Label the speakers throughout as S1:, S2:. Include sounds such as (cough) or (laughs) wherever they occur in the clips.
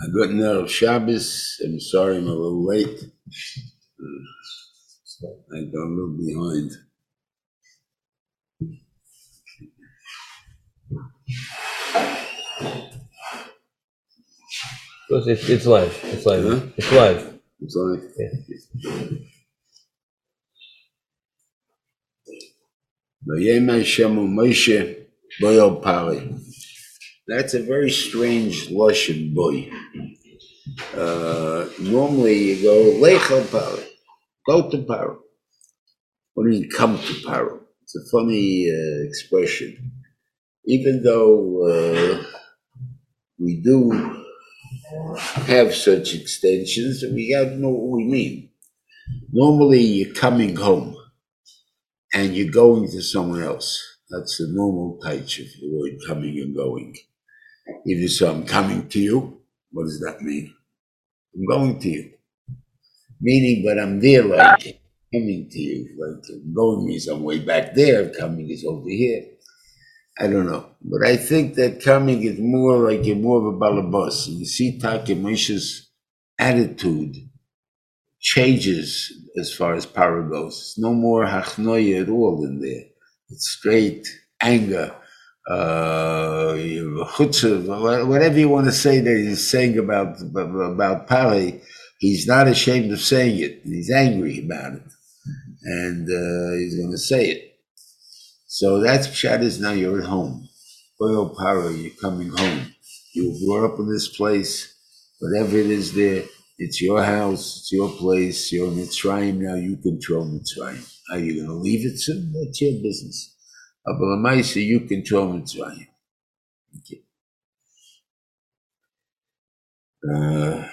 S1: I got Erev Shabbos. I'm sorry I'm a little late. I got a little behind.
S2: It's, it's live. It's live.
S1: Huh?
S2: It's live.
S1: I'm sorry. Vayema Hashem Moshe Boyo Pari. That's a very strange Russian boy. Uh, normally you go Lecha Pari, go to Paro. What do you mean come to Paro? It's a funny uh, expression. Even though uh, we do have such extensions, we got to know what we mean. Normally you're coming home and you're going to someone else. That's the normal type of the word coming and going. If you say, I'm coming to you, what does that mean? I'm going to you. Meaning, but I'm there like coming to you. Like going means I'm way back there, coming is over here. I don't know. But I think that coming is more like a more of a balabas. You see Taki Moshe's attitude changes as far as power goes. It's no more hachnoya at all in there. It's straight anger, uh, whatever you want to say that he's saying about about Pari, he's not ashamed of saying it. He's angry about it, and uh, he's going to say it. So that's pshat is now you're at home. Oil Pari, you're coming home. You were brought up in this place, whatever it is there. It's your house, it's your place, you're in Mitzrayim now, you control Mitzrayim. Are you going to leave it soon? That's your business. Abalamaisa, you control. Okay. Uh,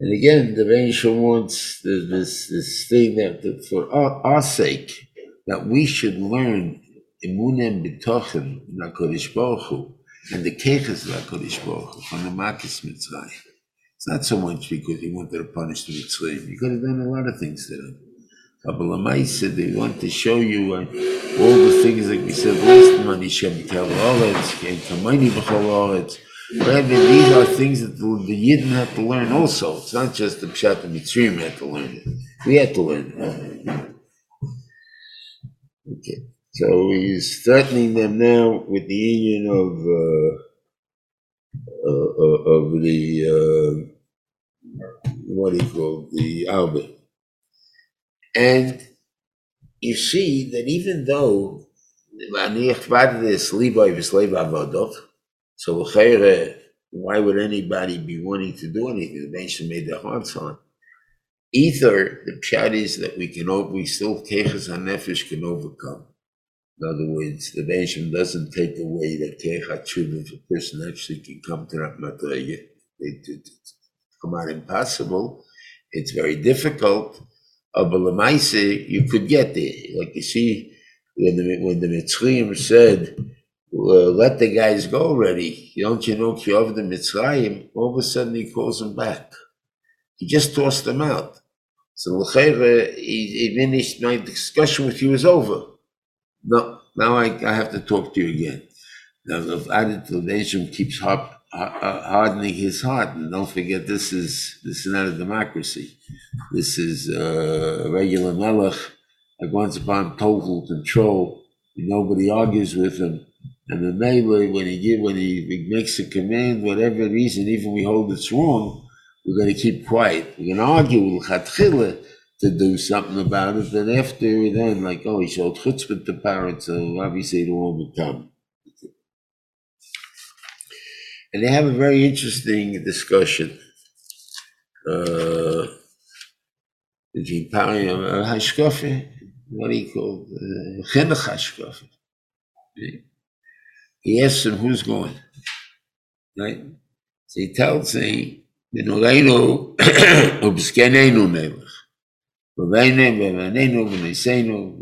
S1: and again, the Rangel wants this, this thing that, that for our, our, sake, that we should learn Emunem B'tochen in HaKadosh Baruch Hu, and the Keches of Baruch Hu, from the Makis Mitzrayim. It's not so much because he wanted to punish the Mitzrayim. He could have done a lot of things to them. Kabbalah said they want to show you uh, all the things like we said last month, Hashem Tel Oretz, Kamani B'chol Oretz. Rather, these are things that the, the Yidden have to learn also. It's not just the Pshat and Mitzrayim had to learn it. We had to learn it. Okay. So he's threatening them now with the union of uh, uh, of the uh, what do you call the Arbeh. And you see that even though so why would anybody be wanting to do anything? The nation made their hearts on. Either the pshat is that we can we still keches nefesh can overcome. In other words, the nation doesn't take away that kechat if a person actually can come to that madrege. It come out impossible. It's very difficult but you could get there. Like you see, when the, when the Mitzrayim said, well, let the guys go already. Don't you know Kiyov the Mitzrayim? All of a sudden he calls them back. He just tossed them out. So L'cheira, he, he finished my discussion with you is over. No, now I, I have to talk to you again. Now, if Adit nation keeps hardening his heart. And don't forget, this is this is not a democracy. This is uh, a regular melech, like once upon total control. Nobody argues with him. And the melee, when he give, when he makes a command, whatever reason, even we hold it's wrong, we're going to keep quiet. We're going to argue with to do something about it. Then after, then like, oh, he showed chutzpah to parents, so obviously it will become And they have a very interesting discussion. Uh, between Pari and Hashkofe, what do you call it? Chinuch Hashkofe. He asks him who's going, right? So he tells him, בנוראינו (clears throat) ובזקנינו נלך. ובעינינו ובעינינו ובניסינו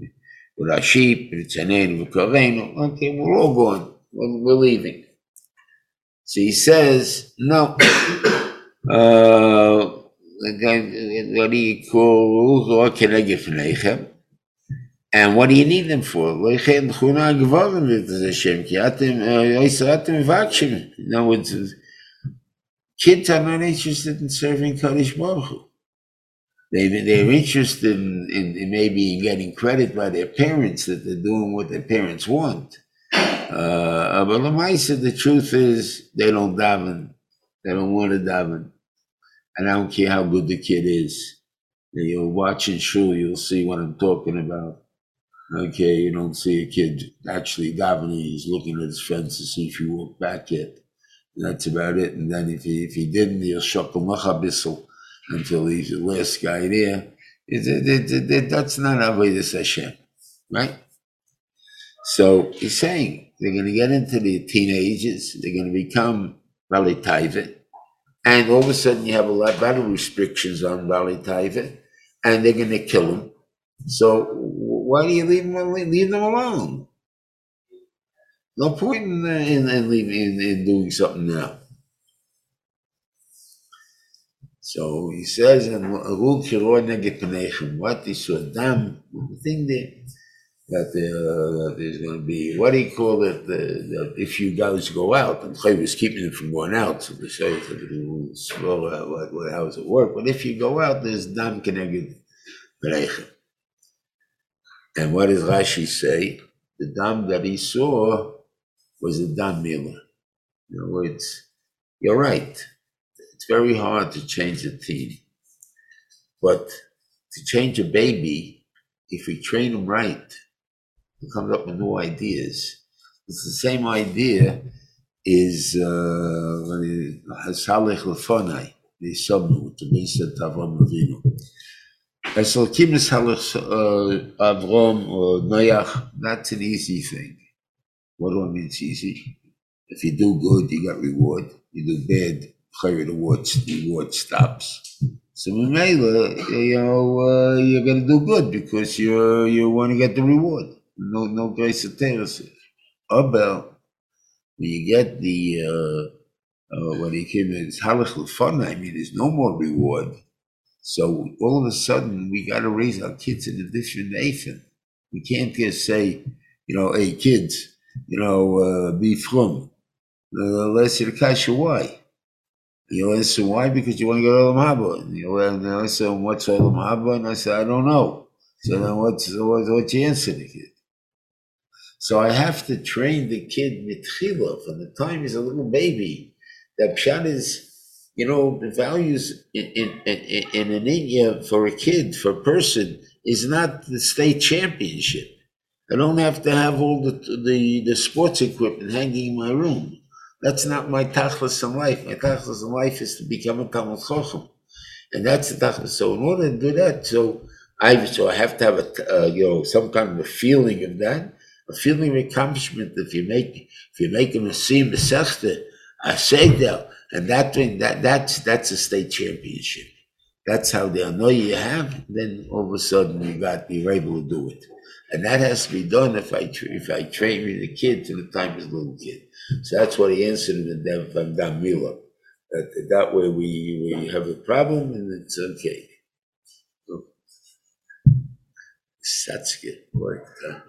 S1: ורש"י ברצוננו וקרבנו. Okay, we're all going. We're, we're leaving. So he says, no. Uh, what do you call and what do you need them for? In other words, Kids are not interested in serving Kadosh Baruch Hu. They, they're interested in, in, in maybe in getting credit by their parents that they're doing what their parents want. Uh, but Lamaisa, the truth is, they don't daven. They don't want to daven. And I don't care how good the kid is. You'll watch in shul, you'll see what I'm talking about. Okay, you don't see a kid actually davening. He's looking at his friends to see if he walked back yet. And that's about it. And then if he if he didn't, he'll shuckle machabissel until he's the last guy there. It, it, it, that's not Avodah Hashem, right? So he's saying they're going to get into the teenagers, they're going to become Bali Taiva, and all of a sudden you have a lot better restrictions on Bali Taiva, and they're going to kill them. So why do you leave them, leave them alone? No point in, in, in, leaving, in, in doing something now. So he says, and what is so damn the thing there that, uh, there's going to be what do you call it? Uh, that if you guys go out, the Chay was keeping them from going out, so the slow. Uh, what, what, how does it work? But if you go out, there's dam connected bereichen. And what does Rashi say? The dam that he saw was a dam mila. In other words, you're right it's very hard to change a team. But to change a baby, if we train them right, he comes up with new ideas. It's the same idea is uh, Hasalech Lefonai, the Sabnu, to be said Avram Avinu. Is Halach uh, Avram uh, or Noach, that's an easy thing. What do I mean it's easy? If you do good, you got reward. You do bad, the the watch stops. So you know, uh, you're gonna do good because you you want to get the reward. No no grace of terrace. Abel, when you get the uh, uh, when he came in it's halach fun, I mean there's no more reward. So all of a sudden we gotta raise our kids in a different nation. We can't just say, you know, hey kids, you know, uh, be from. Uh, let's see kasha why. You answer why? Because you want to go to Olam Haba. And you and I said, what's Olam Haba? And I said, I don't know. So then what's, what's, what's your answer to the kid? So I have to train the kid mitchila from the time he's a little baby. That pshat is, you know, the values in, in, in, in an India for a kid, for a person, is not the state championship. I don't have to have all the, the, the sports equipment hanging in my room. That's not my tachlis in life. My tachlis in life is to become a Talmid Chacham. And that's the tachlis. So in order to do that, so I so I have to have a uh, you know some kind of a feeling of that, a feeling of accomplishment. If you make if you make a masim besechta, a segdel, and that thing that that's that's a state championship. That's how they know you have. Then all of a sudden you got you're able to do it, and that has to be done if I if I train the kid to the time as a little kid. So that's what he answered in the from um, Damila. That, that way we, we have a problem and it's okay. Satsuki, like that.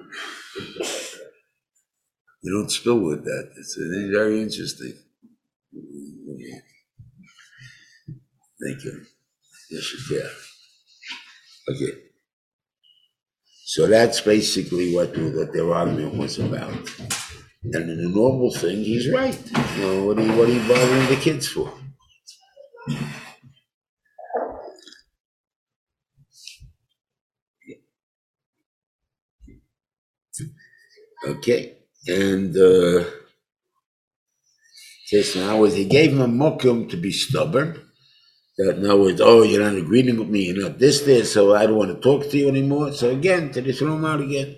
S1: You don't spill with that. It's very interesting. Thank you. Yes, you can. Okay. So that's basically what, what their argument was about. And in a normal thing, he's right. You know, what are you, what are you bothering the kids for? Okay, and uh, says now he gave him a mokum to be stubborn. That in other words, oh, you're not agreeing with me, you're not this, this, so I don't want to talk to you anymore. So again, to throw him out again.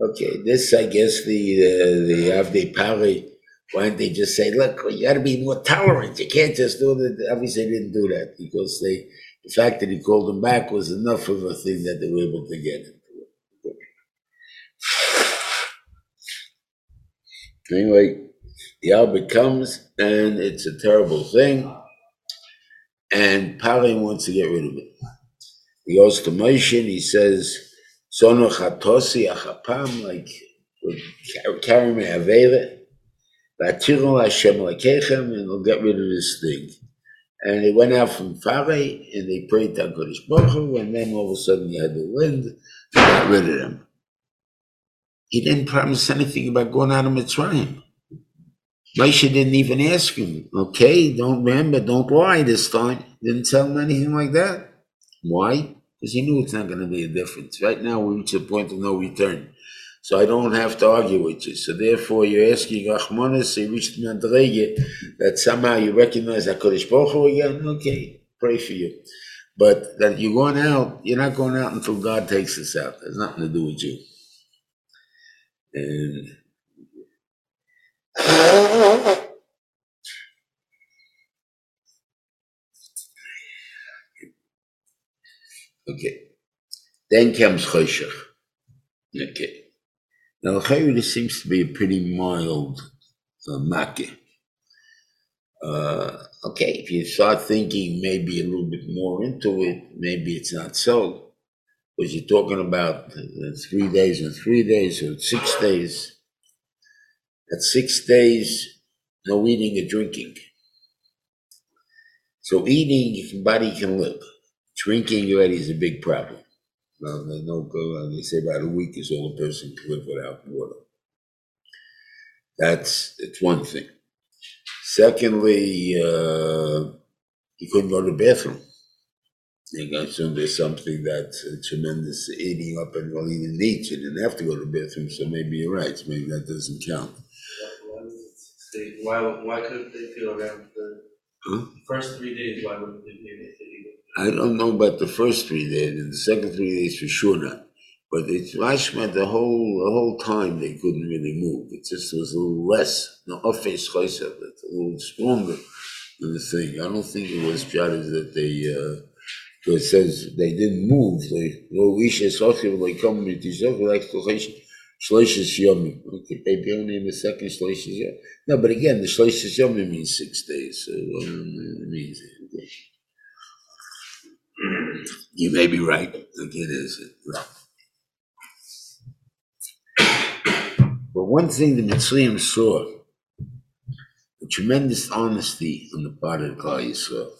S1: Okay, this I guess the uh, the Avdei Pari. Why don't they just say, "Look, you got to be more tolerant. You can't just do that." Obviously, they didn't do that because they, the fact that he called them back was enough of a thing that they were able to get into. Anyway, the Arbeh comes and it's a terrible thing, and Pari wants to get rid of it. He goes to Moshe and he says. Sono chatosi achapam, like carry me avera. Vatiru Hashem lekechem, and we'll get rid of this thing. And they went out from Faray and they prayed to HaKadosh Baruch Hu, and then all of a sudden you had the wind, and got rid of them. He didn't promise anything about going out of Mitzrayim. Moshe didn't even ask him, okay, don't remember, don't lie this time. Didn't tell him anything like that. Why? Because he knew it's not going to be a difference. Right now, we're reach a point of no return. So I don't have to argue with you. So therefore, you're asking Rachmanis, you reached Madrege, that somehow you recognize HaKadosh Baruch Hu again. Okay, pray for you. But that you're going out, you're not going out until God takes us out. There's nothing to do with you. And okay. Then comes Choshech. Okay. Now, Chayr, this seems to be a pretty mild uh. Uh, okay, if you start thinking maybe a little bit more into it, maybe it's not so. Because you're talking about three days and three days or six days. At six days, no eating or drinking. So eating, your body can live. Drinking already is a big problem. Now, they they say about a week is all a person can live without water. That's, that's one thing. Secondly, uh, he couldn't go to the bathroom. I assume there's something that's uh, tremendous eating up and well, he didn't eat, you didn't have to go to the bathroom, so maybe you're right, maybe that doesn't count.
S3: Why was it six days? Why, why couldn't they feel around the
S1: Huh?
S3: first three days? Why wouldn't they be able to eat?
S1: I don't know about the first three days, and the second three days for sure not. But it's Rashma the whole the whole time they couldn't really move. It just was a little less. The office chaysav, it's a little stronger than the thing. I don't think it was jotted that they. Uh, so it says they didn't move. They no isha sochiv they come with yourself like shloishes yomi. Okay, maybe only in the second shloishes yomi. No, but again, the shloishes yomi means six days. So um, it means. You may be right. Is it right? But one thing the Mitzrayim saw, a tremendous honesty on the part of Klal Yisrael.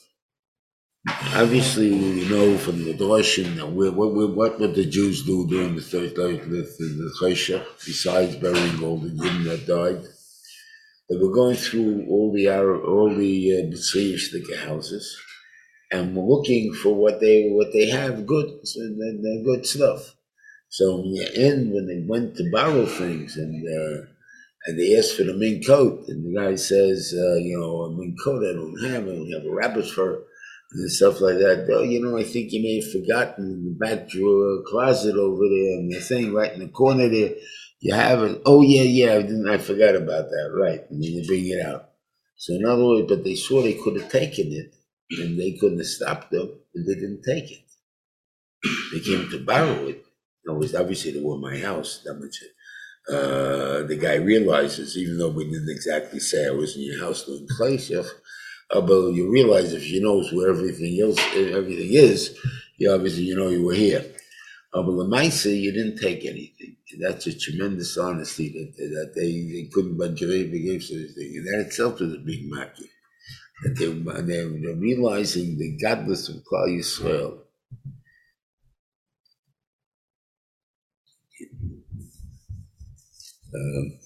S1: Obviously, we know from the Drashim that we, what, what, what would the Jews do during the third the, the, the Choshech, besides burying all the Yidden that died? They were going through all the Arab, all the uh, Mitzrayim houses and looking for what they what they have good good stuff. So in the end, when they went to borrow things and uh, and they asked for the mink coat, and the guy says, uh, you know, a mink coat I don't have, I don't have a rabbit's fur and stuff like that. Oh, you know, I think you may have forgotten the back drawer closet over there, and the thing right in the corner there. You have it. Oh yeah, yeah. I didn't. I forgot about that. Right, and then you bring it out. So in other words, but they saw they could have taken it, and they couldn't have stopped them, and they didn't take it. They came to borrow it. It was obviously they were my house. That much. Uh, the guy realizes, even though we didn't exactly say I was in your house doing kleshach, uh, but you realize if she knows where everything else, everything is, you obviously you know you were here. Uh, but the Maisa, you didn't take anything. That's a tremendous honesty that that they, they couldn't but gave anything, and that itself is a big market. That they they're, they're realizing the godless of Klal Yisrael. Um,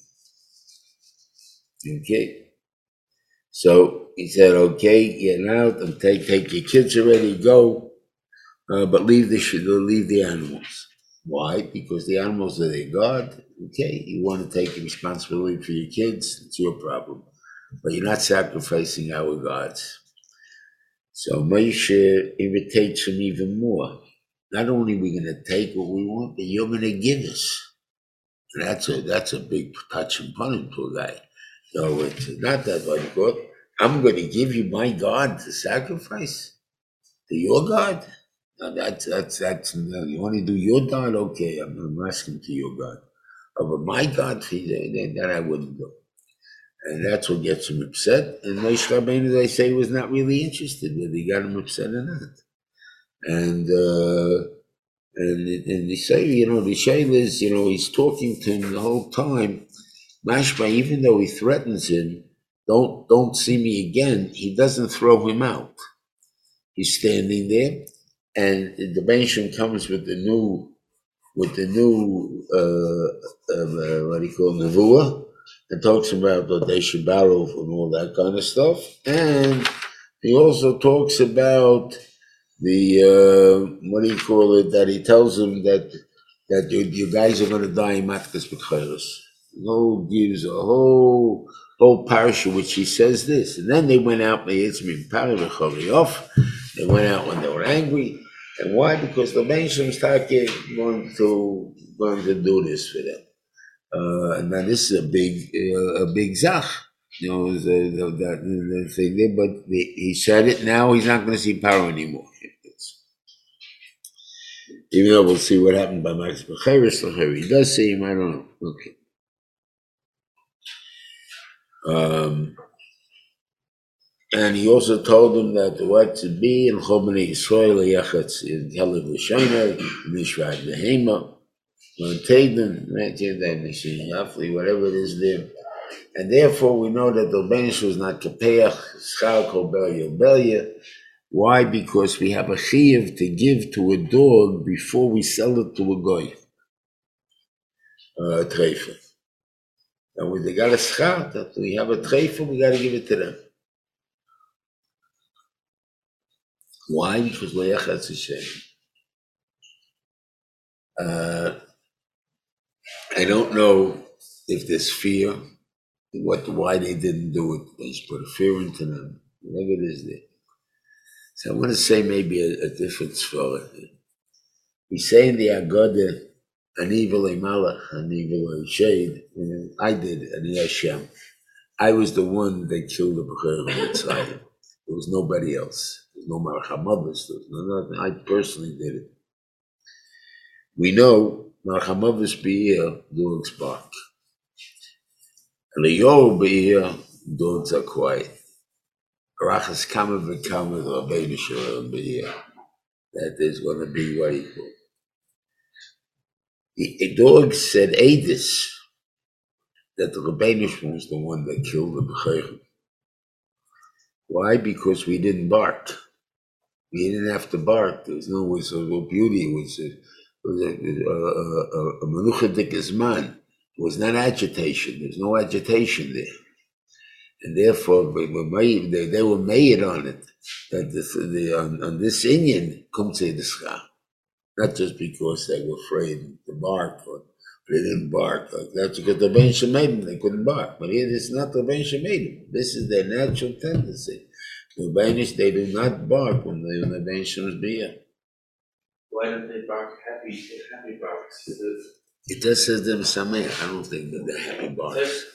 S1: okay. So he said, okay, get out and take, take your kids already, go, uh, but leave the, leave the animals. Why? Because the animals are their God. Okay, you want to take responsibility for your kids, it's your problem. But you're not sacrificing our gods. So Moshe irritates him even more. Not only are we going to take what we want, but you're going to give us. That's a that's a big touch and punishment to a guy. So it's not that what God. I'm going to give you my God to sacrifice to your God. Now that's that's that's you want to do your God, okay? I'm, I'm asking to your God, oh, but my God, that, that I wouldn't do. And that's what gets him upset. And Moshe Rabbeinu, they say, was not really interested whether he got him upset or not. And uh, and and they say, you know, the Shail is, you know, he's talking to him the whole time. Mashma, even though he threatens him, don't don't see me again, he doesn't throw him out. He's standing there, and the Benishim comes with the new with the new uh, uh, what do you call it, Nevuah, and talks about the Desha Barov and all that kind of stuff. And he also talks about the uh, what do you call it? That he tells them that that you, you guys are going to die in Matkas B'Chayros. No gives a whole whole parasha which he says this, and then they went out. They went out when they were angry. And why? Because the Benishim started going to going to do this for them. Uh, and now this is a big uh, a big zach. You know, thing there, but the, he said it now. He's not going to see power anymore. Even though we'll see what happened by Max Becheris, he does see him. I don't know. Okay. Um, and he also told them that what to be in Chobani Yisrael Yachatz in Kelev L'Shaina, Mishvat Behema, Montagnon, Yafli, whatever it is there. And therefore we know that the Benish was not Kapeach, Schal Kol Belia. Why? Because we have a chiv to give to a dog before we sell it to a goy, a treifa. And when they got a that we have a treifa, we got to give it to them. Why? Because Hashem. Uh, I don't know if there's fear, what, why they didn't do it. They just put a fear into them, whatever it is there. So I want to say maybe a, a different for it. We say in the an evil a malach, an evil shade. I did, an Hashem. I was the one that killed the Bechor Mitzrayim. There was nobody else. There was no Marachamavis. There was no. I personally did it. We know Marachamavis Be'er, dogs bark. And the Yor Be'er, dogs are quiet. Rachas Kama V'Kama Rabbeinu Shalom Be'er. That is going to be what called. The dog said Adis that the Rabbeinu was the one that killed the Bechayim. Why? Because we didn't bark. We didn't have to bark. There was no was no beauty. It was a, was a, a, a, a It was not agitation. There's no agitation there. And therefore, we were made, they, they were made on it. That the, the, on, on this Indian, come to the sky. Not just because they were afraid to bark or they didn't bark like that because the Ben made them, they couldn't bark. But here it's not the Ben made them. This is their natural tendency. The Banish, they do not bark when they when the Ben beer.
S3: Why don't they bark happy happy barks?
S1: It just says them sameh. I don't think that they're happy barks.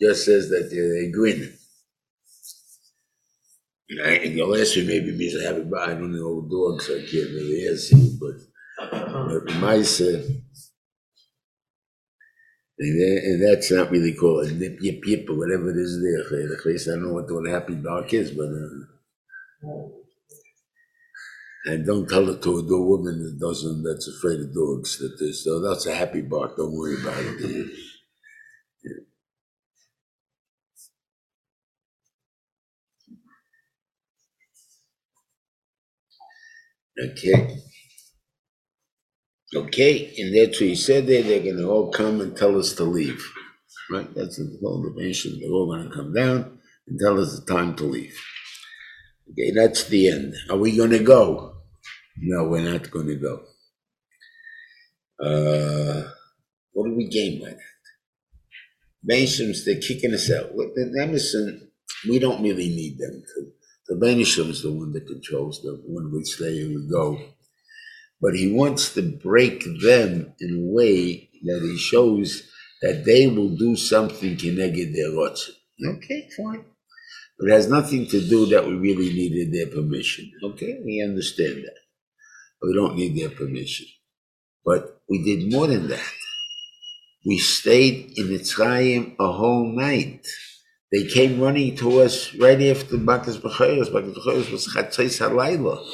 S1: Just says that they, they grin. And you'll ask me maybe means I have a I don't know dogs, I can't really answer you, but, but mice, uh, and, that, and that's not really called a nip yip yip or whatever it is there. At least I don't know what the happy dog is, but uh, and don't tell it to a dog woman that doesn't that's afraid of dogs. That is, so that's a happy bark. Don't worry about it. Okay. Okay, and that's what he said there, they're gonna all come and tell us to leave. Right, that's the whole dimension, they're all gonna come down and tell us the time to leave. Okay, that's the end. Are we gonna go? No, we're not gonna go. Uh, what do we gain by that? Masons, they're kicking us out. With the Emerson, we don't really need them to. The Benishim is the one that controls them, when we stay and we go. But he wants to break them in a way that he shows that they will do something connected their rotzen. Okay, fine. But it has nothing to do that we really needed their permission. Okay, we understand that. We don't need their permission. But we did more than that. We stayed in Mitzrayim a whole night. They came running to us right after Bakas B'chayos. Bakas B'chayos was Chatzais Halayla.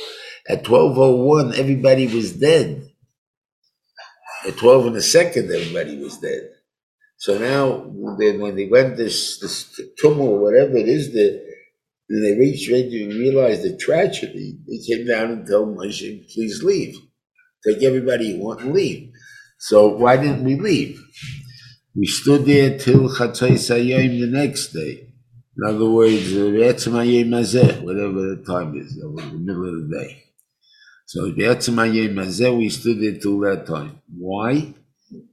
S1: At 12.01, everybody was dead. At 12 and a second, everybody was dead. So now, when they went this, this tumult, whatever it is, that when they reached ready and realized the tragedy, they came down and told Moshe, please leave. Take everybody you want and leave. So why didn't we leave? We stood there till Chatzai Sayim the next day. In other words, uh, Hayom whatever the time is, that was the middle of the day. So Be'etzem Hayom Hazeh, we stood there till that time. Why?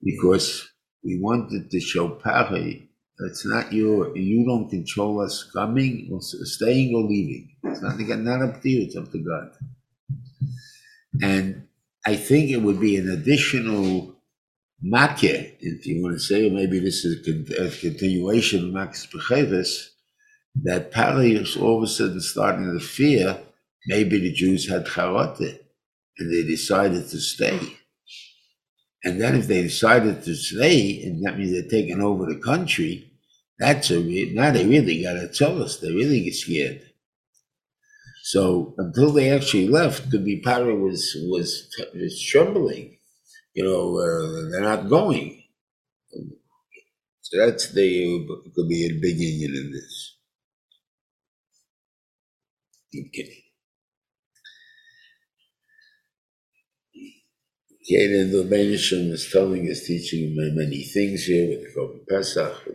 S1: Because we wanted to show Pari that's not your, you don't control us coming or staying or leaving. It's not, not up to you, it's up to God. And I think it would be an additional makeh, if you want to say, or maybe this is a, con- a continuation of Max Bechevis, that Pari is all of a sudden starting to fear maybe the Jews had charate and they decided to stay. And then if they decided to stay, and that means they're taking over the country, that's a re- now they really got to tell us. They really get scared. So until they actually left, could be was was was trembling. You know, uh, they're not going. So that's the could be a union in this. Okay. Then the Benishim is telling us, teaching many things here with the Korban Pesach.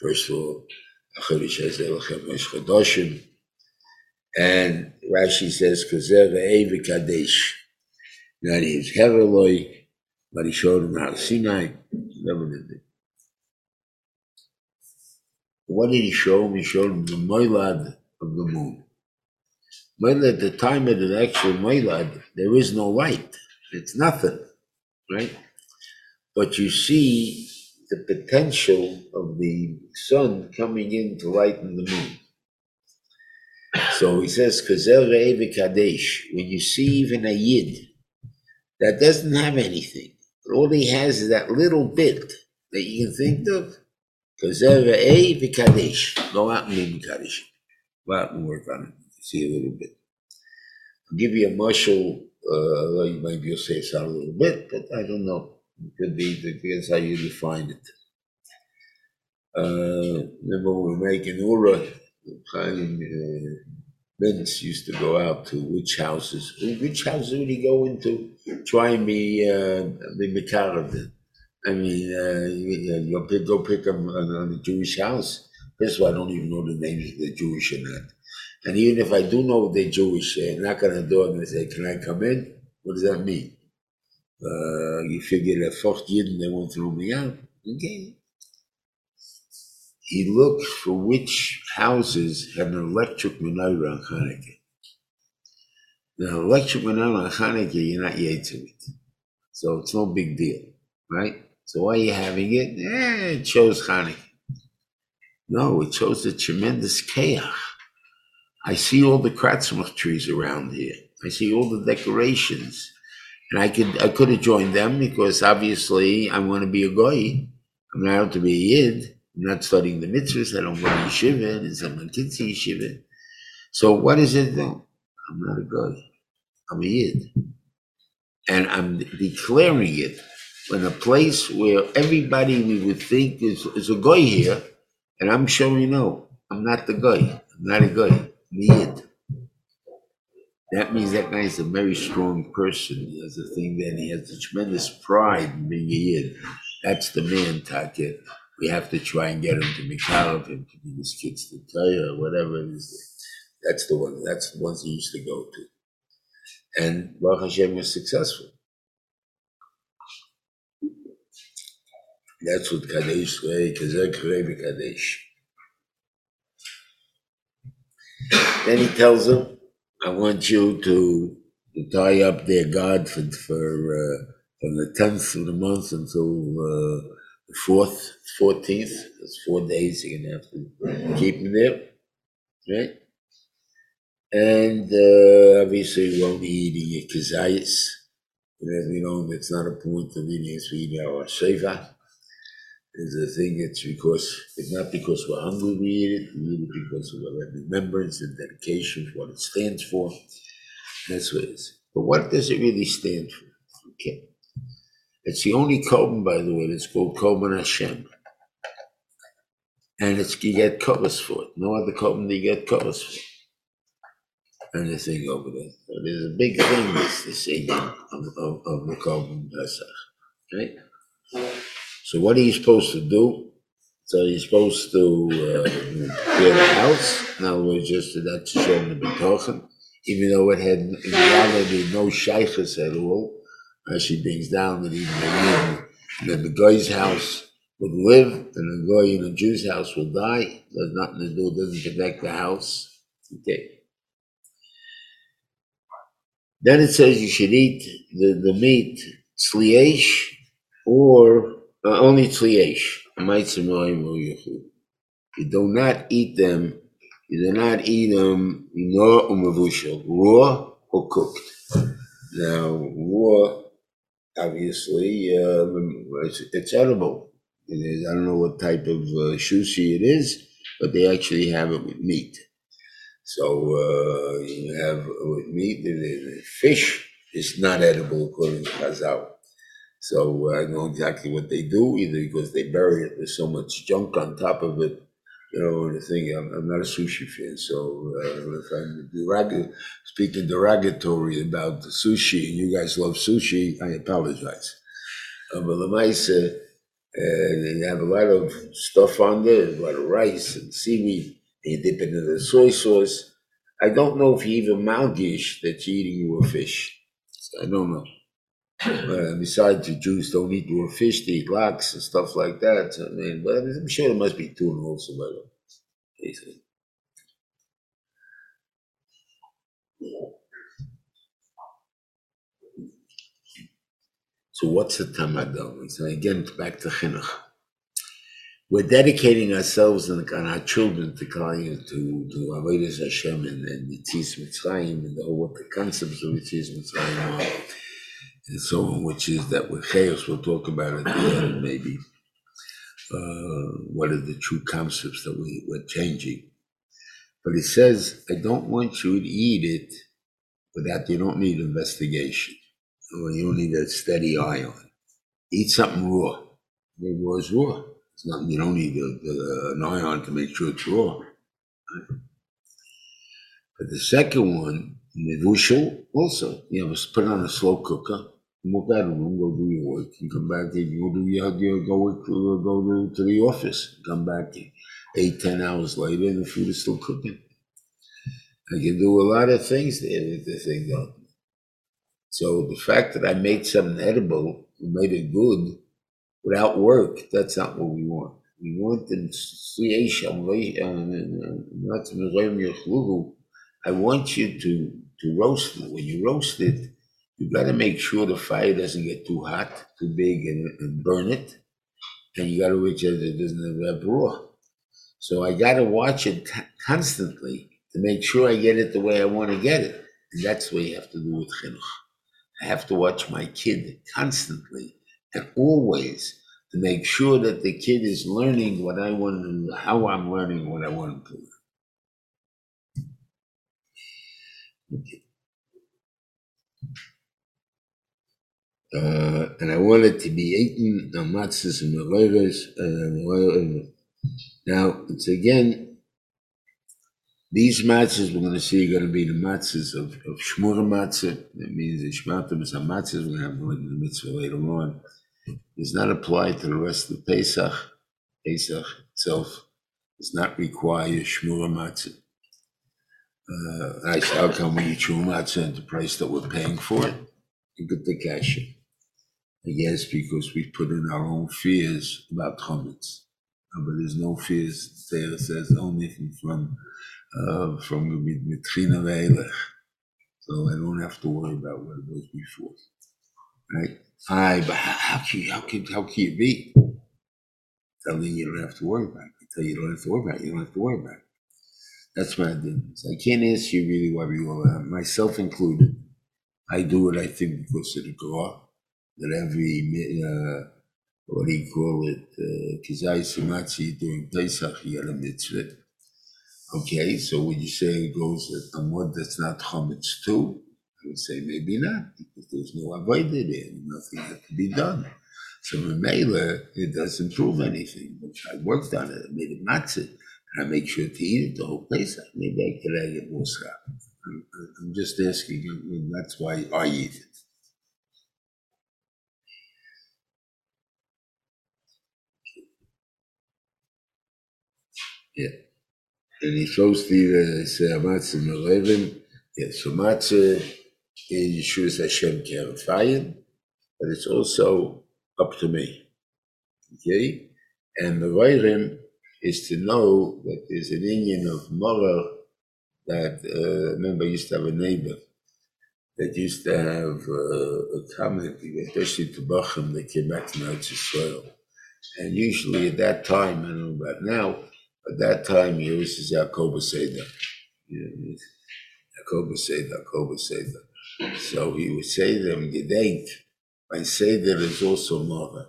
S1: First of all. And Rashi says, Kadesh. That is Hereloi, but he showed him how to Sinai. It. What did he show? He showed the Moilad of the moon. Moilad, at the time of the actual Moilad, there is no light. It's nothing, right? But you see the potential of the sun coming in to lighten the moon. So he says, Kadesh, when you see even a Yid that doesn't have anything, all he has is that little bit that you can think of, Kazel Re'evi Kadesh, go out and be Kadesh. Go out and work on it. See a little bit. I'll give you a marshal, uh, maybe you'll say it's out a little bit, but I don't know. It could be, depends how you define it. Uh, remember we were making Ura, Mintz used to go out to witch houses. Which houses would he go into? Try me, uh, be Mekarev. I mean, uh, you, pick, go pick them on, a Jewish house. First of all, I don't even know the names of the Jewish or not. And even if I do know they're Jewish, uh, knock on the door and they say, Can I come in? What does that mean? Uh, you figure fuck Yid and they won't throw me out. Okay. He looked for which houses had an electric menorah on Hanukkah. Now, electric menorah on Hanukkah, you're not to it. So it's no big deal, right? So why are you having it? Eh, it shows Hanukkah. No, it shows the tremendous chaos. I see all the kratzmach trees around here. I see all the decorations. And I could I could have joined them because obviously I want to be a goy. I'm not out to be a yid. I'm not studying the mitzvahs. I don't go to yeshiva and some my kids to yeshiva. So what is it though? I'm not a guy. I'm a yid. And I'm declaring it in a place where everybody we would think is, is a guy here, and I'm showing no, I'm not the guy. I'm not a guy. I'm a yid. That means that guy is a very strong person. He has a thing that he has a tremendous pride in being a yid. That's the man, Taka. We have to try and get him to be of him to be his kids to tell or whatever it is. That's the one. That's the ones he used to go to. And Baruch Hashem was successful. That's what Kadesh Rei Kadesh. Then he tells them, I want you to, to tie up their God for, for uh, from the 10th of the month until uh, 4th, 14th. That's four days you're to have to keep them there. Right? And uh, obviously, we won't be eating a kazayas. Because we know it's not a point of eating, it's we eat our sheva. It's a thing, it's because, it's not because we're hungry we eat it, we eat it because of our remembrance and dedication for what it stands for. That's what it is. But what does it really stand for? Okay. It's the only Korban, by the way, that's called Korban Hashem. and it's you get covers for it. No other company get covers for it. Anything over there. So there's a big thing this this evening of, of, of the Korban Pesach, right? So what are you supposed to do? So you're supposed to uh, clear the house. In other words, just that to show the betochen, even though it had in reality no shaykhs at all. Rashi brings down that even the that the guy's house would live and the guy in the Jew's house will die. There's nothing to do, doesn't connect the house. Okay. Then it says you should eat the, the meat tzliesh or uh, only tzliesh. You do not eat them. You do not eat them raw or cooked. Now, raw, obviously, um, it's, it's edible. It is, I don't know what type of uh, sushi it is, but they actually have it with meat. So uh, you have with meat, the, fish is not edible according to Chazal. So I know exactly what they do, either because they bury it, with so much junk on top of it, you know, the thing, I'm, I'm not a sushi fan, so uh, if I'm derog- speaking derogatory about the sushi, and you guys love sushi, I apologize. Uh, but Lamaisa, uh, they have a lot of stuff on there, a lot of rice and seaweed, and you dip it in the soy sauce. I don't know if you even malgish that you're eating raw fish. I don't know. Uh, besides, the Jews don't eat raw fish; they eat lox and stuff like that. I mean, but I'm sure there must be tuna also. The way. Basically. So what's the tamadon? So again, back to chinuch. We're dedicating ourselves and our children to to to Avodas Hashem and, and Yitzis Mitzrayim and the, what the concepts of Yitzis Mitzrayim are and so on, which is that with chaos, we'll talk about end maybe. Uh, what are the true concepts that we, we're changing? But it says, I don't want you to eat it without you don't need investigation, or you don't need a steady eye on. it. Eat something raw. Raw is raw. It's not, you don't need a, a, an eye on to make sure it's raw. But the second one, Nevushal, also, you know, put it on a slow cooker, room, go do your work, and come back in, go do your, your go, work, uh, go to, to the office, come back in. Eight, ten hours later, and the food is still cooking. I can do a lot of things there with the thing though. So the fact that I made something edible, made it good, without work, that's not what we want. We want the I want you to, to roast it. When you roast it, you got to make sure the fire doesn't get too hot, too big, and, and burn it. And you got to make sure that it doesn't have raw. So I got to watch it c- constantly to make sure I get it the way I want to get it. And that's what you have to do with chinuch. I have to watch my kid constantly and always to make sure that the kid is learning what I want to, how I'm learning what I want to learn. Okay. Uh, and I want it to be eaten on matzahs and megoyres. Uh, now, it's again, these matzahs we're going to see are going to be the matzahs of, of Shmura matzah. That means the Shmatim is a matzahs. We're going have in the mitzvah later on. Does not apply to the rest of Pesach. Pesach itself does not require Shmura matzah. Uh, I said, how come we eat Shmura matzah at the price that we're paying for it? You get the cash. I guess because we put in our own fears about chametz. Uh, but there's no fears. There says only from from uh, from Mitrina. So I don't have to worry about what it was before. Right? Aye, but how, can how can how can you be? Tell me you don't have to worry about it. I tell you don't have to worry about it. You don't have to worry about it. That's what I did. So I can't ask you really what you all have, myself included. I do what I think because of the Torah, that every, uh, what do you call it, uh, Kizai Sumatsi during Pesach, you got a mitzvah. Okay, so when you say it goes on one that's not chametz too, I would say maybe not, because there's no avodah there, nothing had to be done. So Mamela, it doesn't prove anything. I worked on it, I made it matzah, and I make sure to eat it the whole place. Maybe I could I get more. I'm, I'm just asking, that's why I eat it. And he throws the matzah melevin. Yeah, so matzah in Yeshua's Hashem Kerafayim, but it's also up to me. Okay? And the Vayrim is to know that there's an Indian of Mara that, uh, remember, I used to have a neighbor that used to have uh, a comment, especially to Bacham, that came back to Eretz Yisrael. And usually at that time, I don't know about now, at that time he always says Yaakov Seder. Yaakov Seder, Yaakov Seder. So he would say to them, Gedenk, my Seder is also Mara.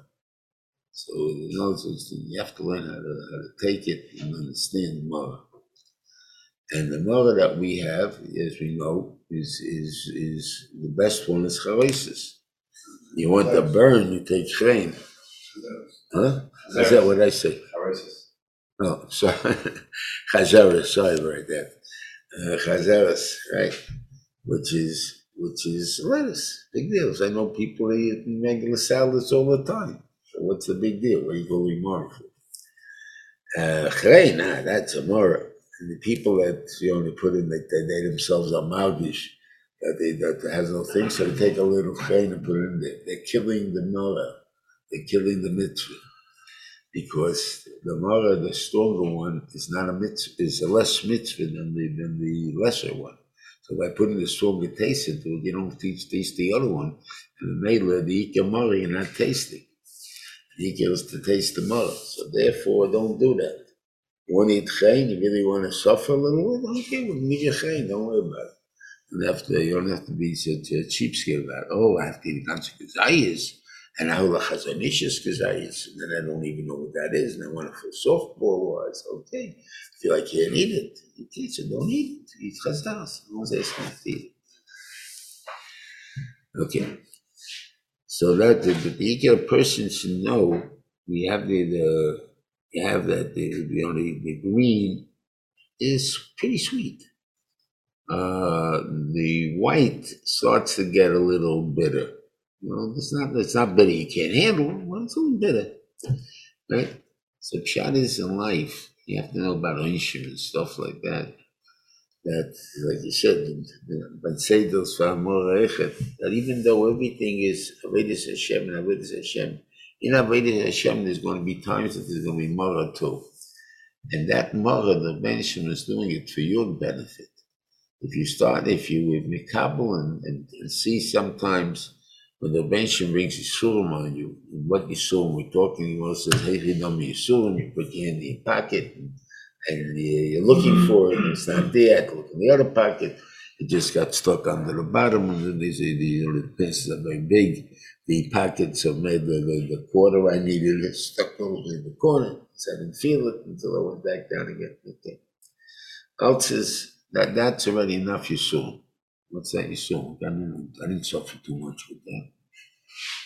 S1: So you know, so you have to learn how to, how to take it and understand Mara. And the Mara that we have, as we know, is is is the best one is Charesis. You want to burn, you take Shrein. Huh? Is that what I say? Oh, sorry. (laughs) Chazaras, sorry about that. Uh, right? Which is which is lettuce. Big deal. I know people eat regular salads all the time. So what's the big deal? What are you going more for? Uh, that's a more. And the people that you they put in that they, they themselves are malgish, that they that has no thing, so they take a little chrei and put it in there. They're killing the mora. They're killing the mitzvah because the mara, the stronger one, is not a mitzvah, is a less mitzvah than the than the lesser one. So by putting the stronger taste into it, you don't teach taste the other one. And the mela, the ikar mara, you're not tasting. Ikar is to taste the mara. So therefore, don't do that. You want to eat chayin, you really want to suffer a little bit, okay, well, eat your chayin, don't worry about it. And after, you don't have to be such a cheapskate about, oh, I have to eat ganze gazayas, and chazanishas gazayas, and then I don't even know what that is, and I want to feel softball wise, okay. I you like, you can't eat it, you teach it, don't eat it, eat chazdas, no one's asking you to eat. Okay. So that the, the ikar person should know, we have the, the you have that the, the only the green is pretty sweet. Uh, the white starts to get a little bitter. Well, it's not it's not bitter you can't handle. Well, it's little bitter, right? So pshat is in life. You have to know about onshim and stuff like that. That, like you said, but say those that even though everything is Avedis Hashem and Avedis Hashem, in Avodah Hashem, there's going to be times that there's going to be Mara too. And that Mara, the Benishim is doing it for your benefit. If you start, if you with Mikabel and, and, and, see sometimes when the Benishim brings Yisurim on you, what Yisurim we're talking, he also says, hey, you know me Yisurim, you put your hand in your pocket, and, and you're looking mm-hmm. for it, and it's not there, I look in the other pocket, it just got stuck under the bottom, and then they say the, you know, the pieces are very big the pockets of made the, the, the quarter I needed it stuck over in the corner. So I didn't feel it until I went back down again. Okay. Else's that that's already enough you saw. What's that you saw? I didn't, I didn't suffer too much with that.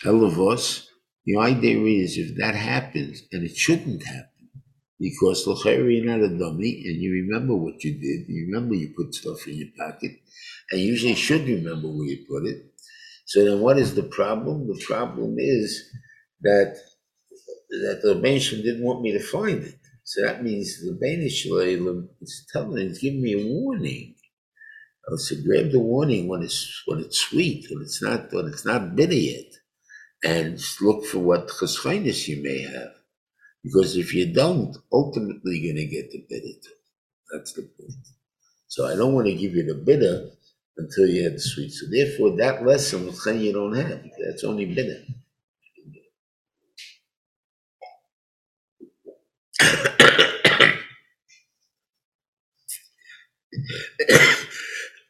S1: Elavos, the idea is if that happens, and it shouldn't happen, because you're not a dummy and you remember what you did, you remember you put stuff in your pocket, and you usually should remember where you put it, so then what is the problem? The problem is that that the Rebbeinu didn't want me to find it. So that means the Rebbeinu is telling, it's giving me a warning. I said, grab the warning when it's when it's sweet, when it's not when it's not bitter yet, and look for what chesroinus you may have. Because if you don't, ultimately you're gonna get the bitter. That's the point. So I don't want to give you the bitter until you have the sweet. So therefore, that lesson with Chen you don't have. That's only bitter. (coughs)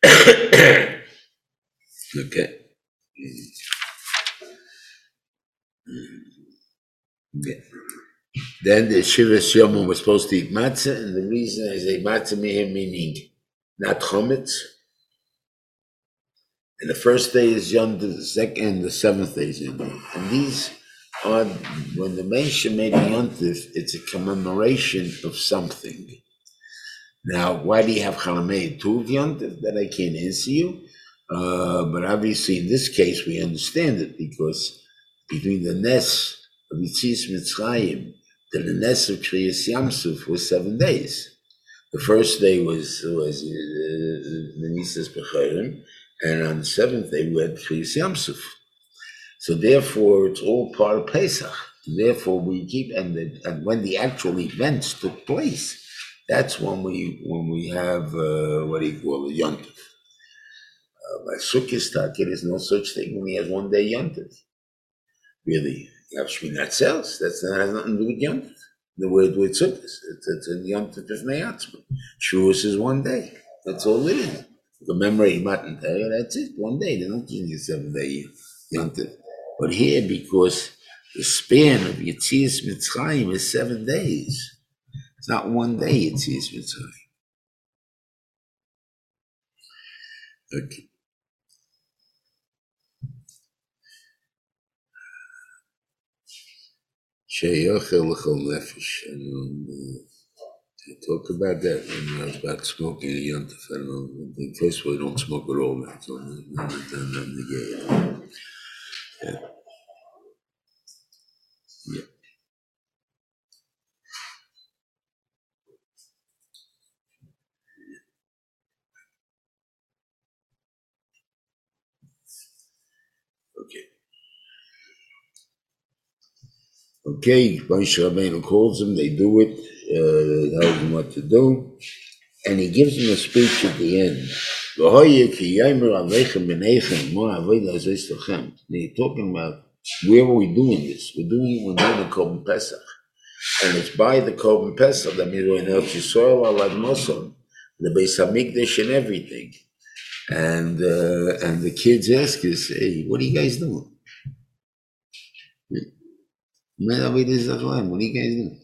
S1: okay. Okay. Then the Shivas Yomim was supposed to eat matzah, and the reason is a matzah meaning not chometz, and the first day is Yom, the second, and the seventh day is Yom. And these are, when the Moshe made a yontif, it's a commemoration of something. Now, why do you have Chalamei Tuv yontif? That I can't answer you. Uh, but obviously, in this case, we understand it because between the Nes of Yetzias Mitzrayim the Nes of Kriyas Yamsuf was seven days. The first day was was uh, the Nisas Becharim, and on the seventh day we had Kriyas Yamsuf. So therefore, it's all part of Pesach. Therefore, we keep and, the, and when the actual events took place, that's when we when we have uh, what do you call it, yontif. Uh, by Sukkot there is no such thing he has one day yontif. Really, Shmini Atzeres. That's that has nothing to do with yontif. The word with Sukkot, it's, it's a yontif of Neyatzma. Shavuos is one day. That's all it is. Commemorate Matan Torah. That's it. One day. They don't give you seven day yontif. But here, because the span of Yetzias Mitzrayim is seven days. It's not one day Yetzias Mitzrayim. Okay. Nefesh. And um, uh, talk about that when I was about smoking a yontif. I don't know. I think First of don't smoke at all. That's all. Not done on the gate. Yeah. Yeah. Okay. Okay, Moshe Rabbeinu calls them, they do it, uh, tells them what to do, and he gives them a speech at the end. They're talking about where are we doing this? We're doing it, we're the Korban Pesach. And it's by the Korban Pesach that we're in Eretz Yisrael al Mosul, the Beis Hamikdash and everything. And uh, and the kids ask us, hey, what are you guys doing? Man, I'll be this at home. What are you guys doing?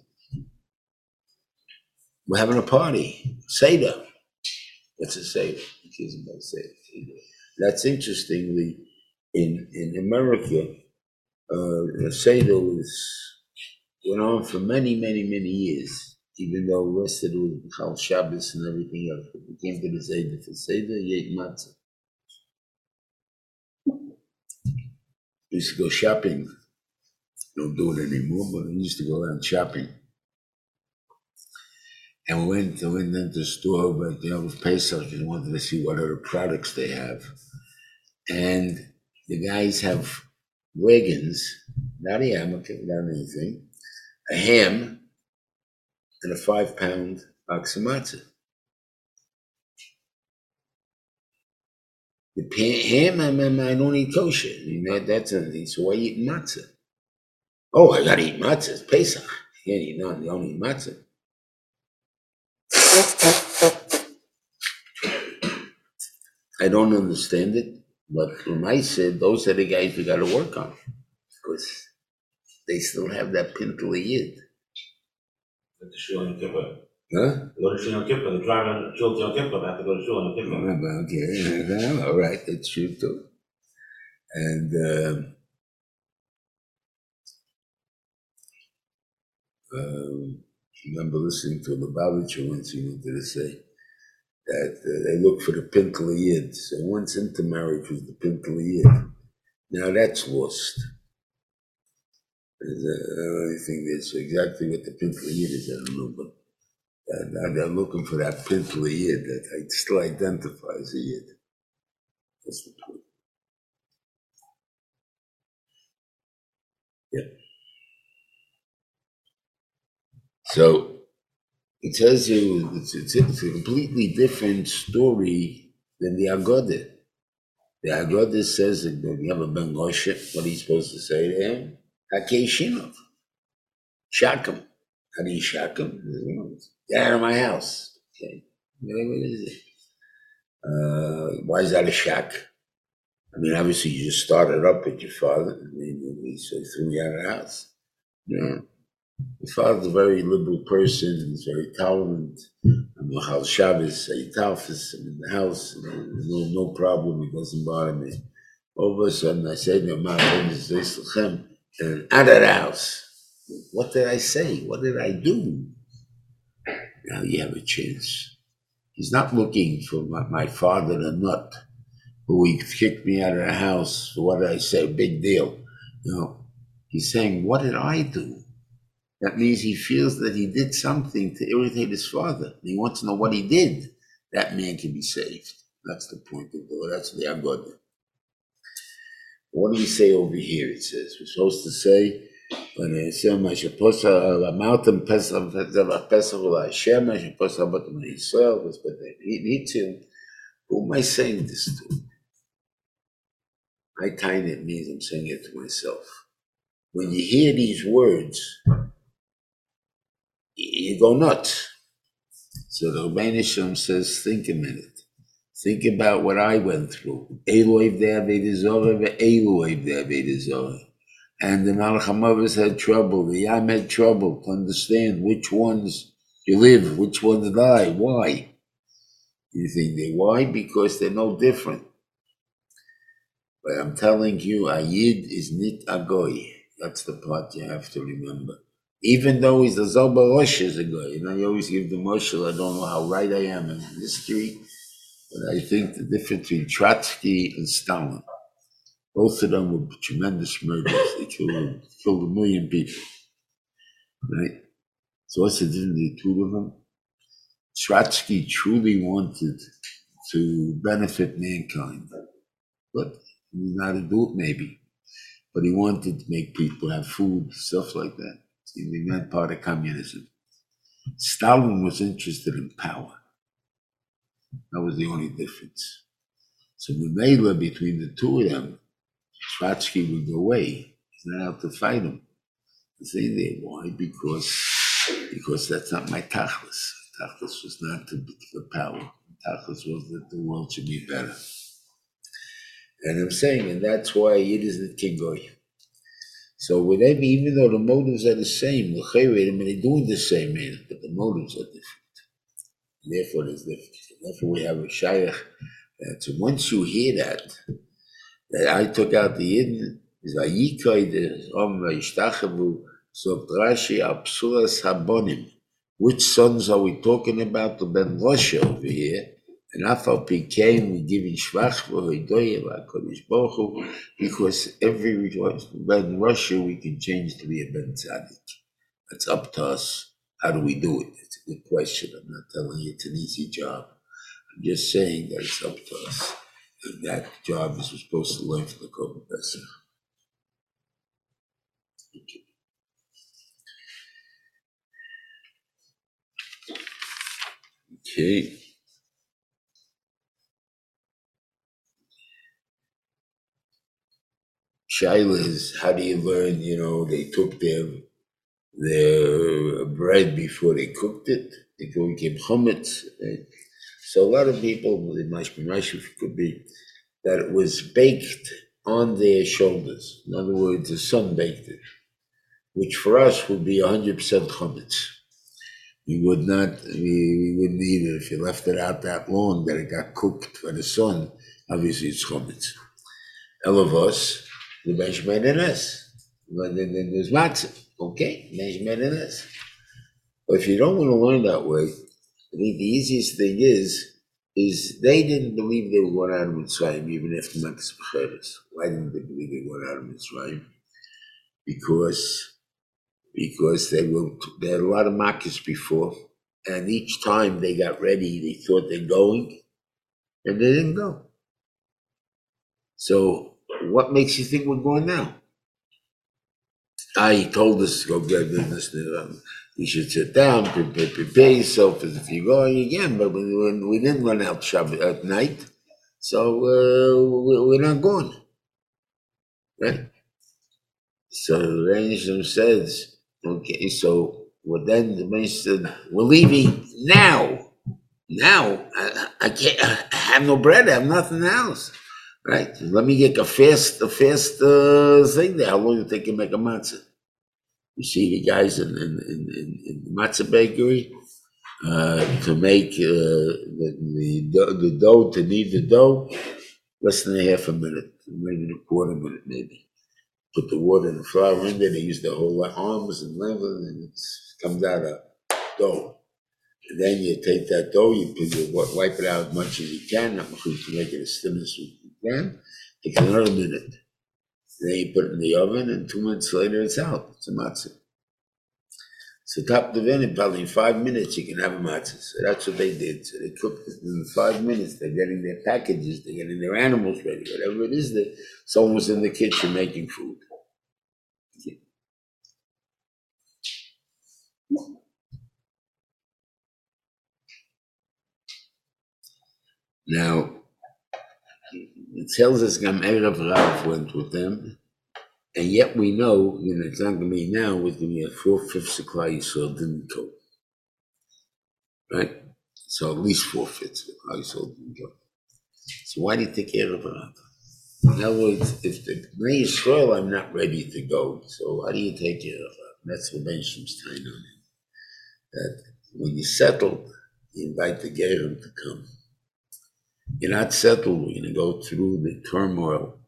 S1: We're having a party. Seder. What's a Seder? The kids about Seder. That's interestingly in in America. Uh, Seder was went on for many, many, many years. Even though the rest of it was Chal Shabbos and everything else, but we came to the Seder for Seder, you ate matzah. We used to go shopping don't do it anymore, but we used to go out shopping. And we went, we went into the store, but you know, with Pesach, we wanted to see what other products they have. And the guys have wagons, not a yarmulke, not anything, a ham, and a five pound box of matzah. The ham, I, I, I don't eat kosher. I mean, that, that's a, so why eat matzah? Oh, I gotta eat matzah. It's Pesach. You can't eat none. You don't eat matzah. I don't understand it, but Ramai said those are the guys we gotta work on because they still have that pintle yid.
S4: The shul in Kippur.
S1: Huh?
S4: They go to shul Kippur. The driver in shul in Kippur. They have to go to shul in Kippur.
S1: Okay, all right, that's true too. And um, um, I remember listening to the Lubavitcher once he wanted to say that uh, they look for the pintle yid. So once into marriage was the pintle yid. Now that's lost. A, I don't think that's exactly what the pintle yid is. I don't know, but uh, they're looking for that pintle yid that still identifies a yid. That's the point. Yeah. So it tells you it's, it's, it's a completely different story than the Agoda. The Agoda says that you have a Ben Moshe, what are you supposed to say to him? Hakei Shinov. Shock him. How do you shock him? Get out of my house. Okay. What is it? Uh, why is that a shock? I mean, obviously, you just started up with your father. I mean, so he threw you out of the house. His father's a very liberal person. He's very tolerant. I'm Mahal Shabbos, I eat I'm in the house, no, no problem, he doesn't bother me. All of a sudden, I say him, "My name is Zeslechem, and out of the house. What did I say? What did I do? Now you have a chance. He's not looking for my, my father the nut, who he kicked me out of the house what did I say? Big deal. No. He's saying, What did I do? That means he feels that he did something to irritate his father. He wants to know what he did. That man can be saved. That's the point of the That's the agod. What do we say over here? It says we're supposed to say. Who am I saying this to? I tiny it means I'm saying it to myself. When you hear these words, you go nuts. So the Rebbeinu says, think a minute. Think about what I went through. Eloiv de Avedizorah, Eloiv de Avedizorah. And the Malchamavis had trouble, the Yam had trouble to understand which ones you live, which ones die. Why? You think they why? Because they're no different. But I'm telling you, a Yid is nit a goy. That's the part you have to remember. Even though he's the Zobarosh is a goy. And I always give the Moshel, I don't know how right I am in history, but I think the difference between Trotsky and Stalin, both of them were tremendous murderers. They killed, killed a million people. Right? So the difference between the two of them? Trotsky truly wanted to benefit mankind, but he didn't know how to do it maybe. But he wanted to make people have food, stuff like that. He meant part of communism. Stalin was interested in power. That was the only difference. So the Mela between the two of them, Trotsky would go away. He's not out to fight him. He's say there. Why? Because because that's not my tachlis. Tachlis was not to be for power. Tachlis was that the world should be better. And I'm saying, and that's why it is the kingoy. So whatever, even though the motives are the same, they're doing the same man, but the motives are different. Therefore, there's difference. Therefore, we have a shaykh. So once you hear that, that I took out the Yidden, is Ayikoy the Om Vaishtachavu, so Rashi Apsuras Habonim. Which sons are we talking about? The Ben Rosh over here. And Afal became we giving Shvach V'Hoidoye Kadosh Baruch Hu, because every Ben Rasha we can change to be a Ben Tzaddik. It's up to us. How do we do it? It's a good question. I'm not telling you it's an easy job. I'm just saying that it's up to us. And that job is we're supposed to learn from the Kohen Pesach. Okay. Shaila is how do you learn? You know, they took their their bread before they cooked it. It became chametz. right? So a lot of people, it might be nice if it could be, that it was baked on their shoulders. In other words, the sun baked it, which for us would be 100% chametz. We would not, we, wouldn't eat it if you left it out that long that it got cooked by the sun. Obviously, it's chametz. All then then there's matzah. Okay, in us. But if you don't want to learn that way, I think the easiest thing is, is they didn't believe they were going out of Mitzrayim even after Makkah's Becheres. Why didn't they believe they were going out of Mitzrayim? Because because they were they had a lot of Makkahs before, and each time they got ready, they thought they're going, and they didn't go. So what makes you think we're going now? I told us to go get business. Um, you should sit down, prepare, prepare yourself as if you're going again. But we, we, we didn't run out Shabbat at night, so uh, we, we're not going. Right? So the Rebbe says, okay, so well, then the Rebbe said, we're leaving now. Now, I, I can't, I have no bread, I have nothing else. Right? Let me get a fast, a fast uh, thing there. How long you think you make a matzah? You see the guys in, in, in, in, matzah bakery uh, to make uh, the, the, dough- the dough, to knead the dough, less than a half a minute, maybe a quarter minute, maybe. put the water and the flour in there, they use the whole arms and level, and it comes out a dough. And then you take that dough, you you wipe it out as much as you can, not to make it as thin as you can. Takes another minute. Then you put it in the oven, and two minutes later it's out. It's a matzah. So top the oven, probably in five minutes you can have a matzah. So that's what they did. So they cooked it in five minutes. They're getting their packages, they're getting their animals ready, whatever it is that someone was in the kitchen making food. Now, it tells us Gam Erev Rav went with them, and yet we know, you know, it's not going to be now, with the uh, four fifths of Klal Yisrael didn't go. Right? So at least four fifths of Klal Yisrael didn't go. So why do you take Erev Rav? In other words, if the Bnei Yisrael, I'm not ready to go, so why do you take Erev Rav? That's what Ben Shim's tying on it. That when you settle, you invite the Gerim to come you're not settled. We're going to go through the turmoil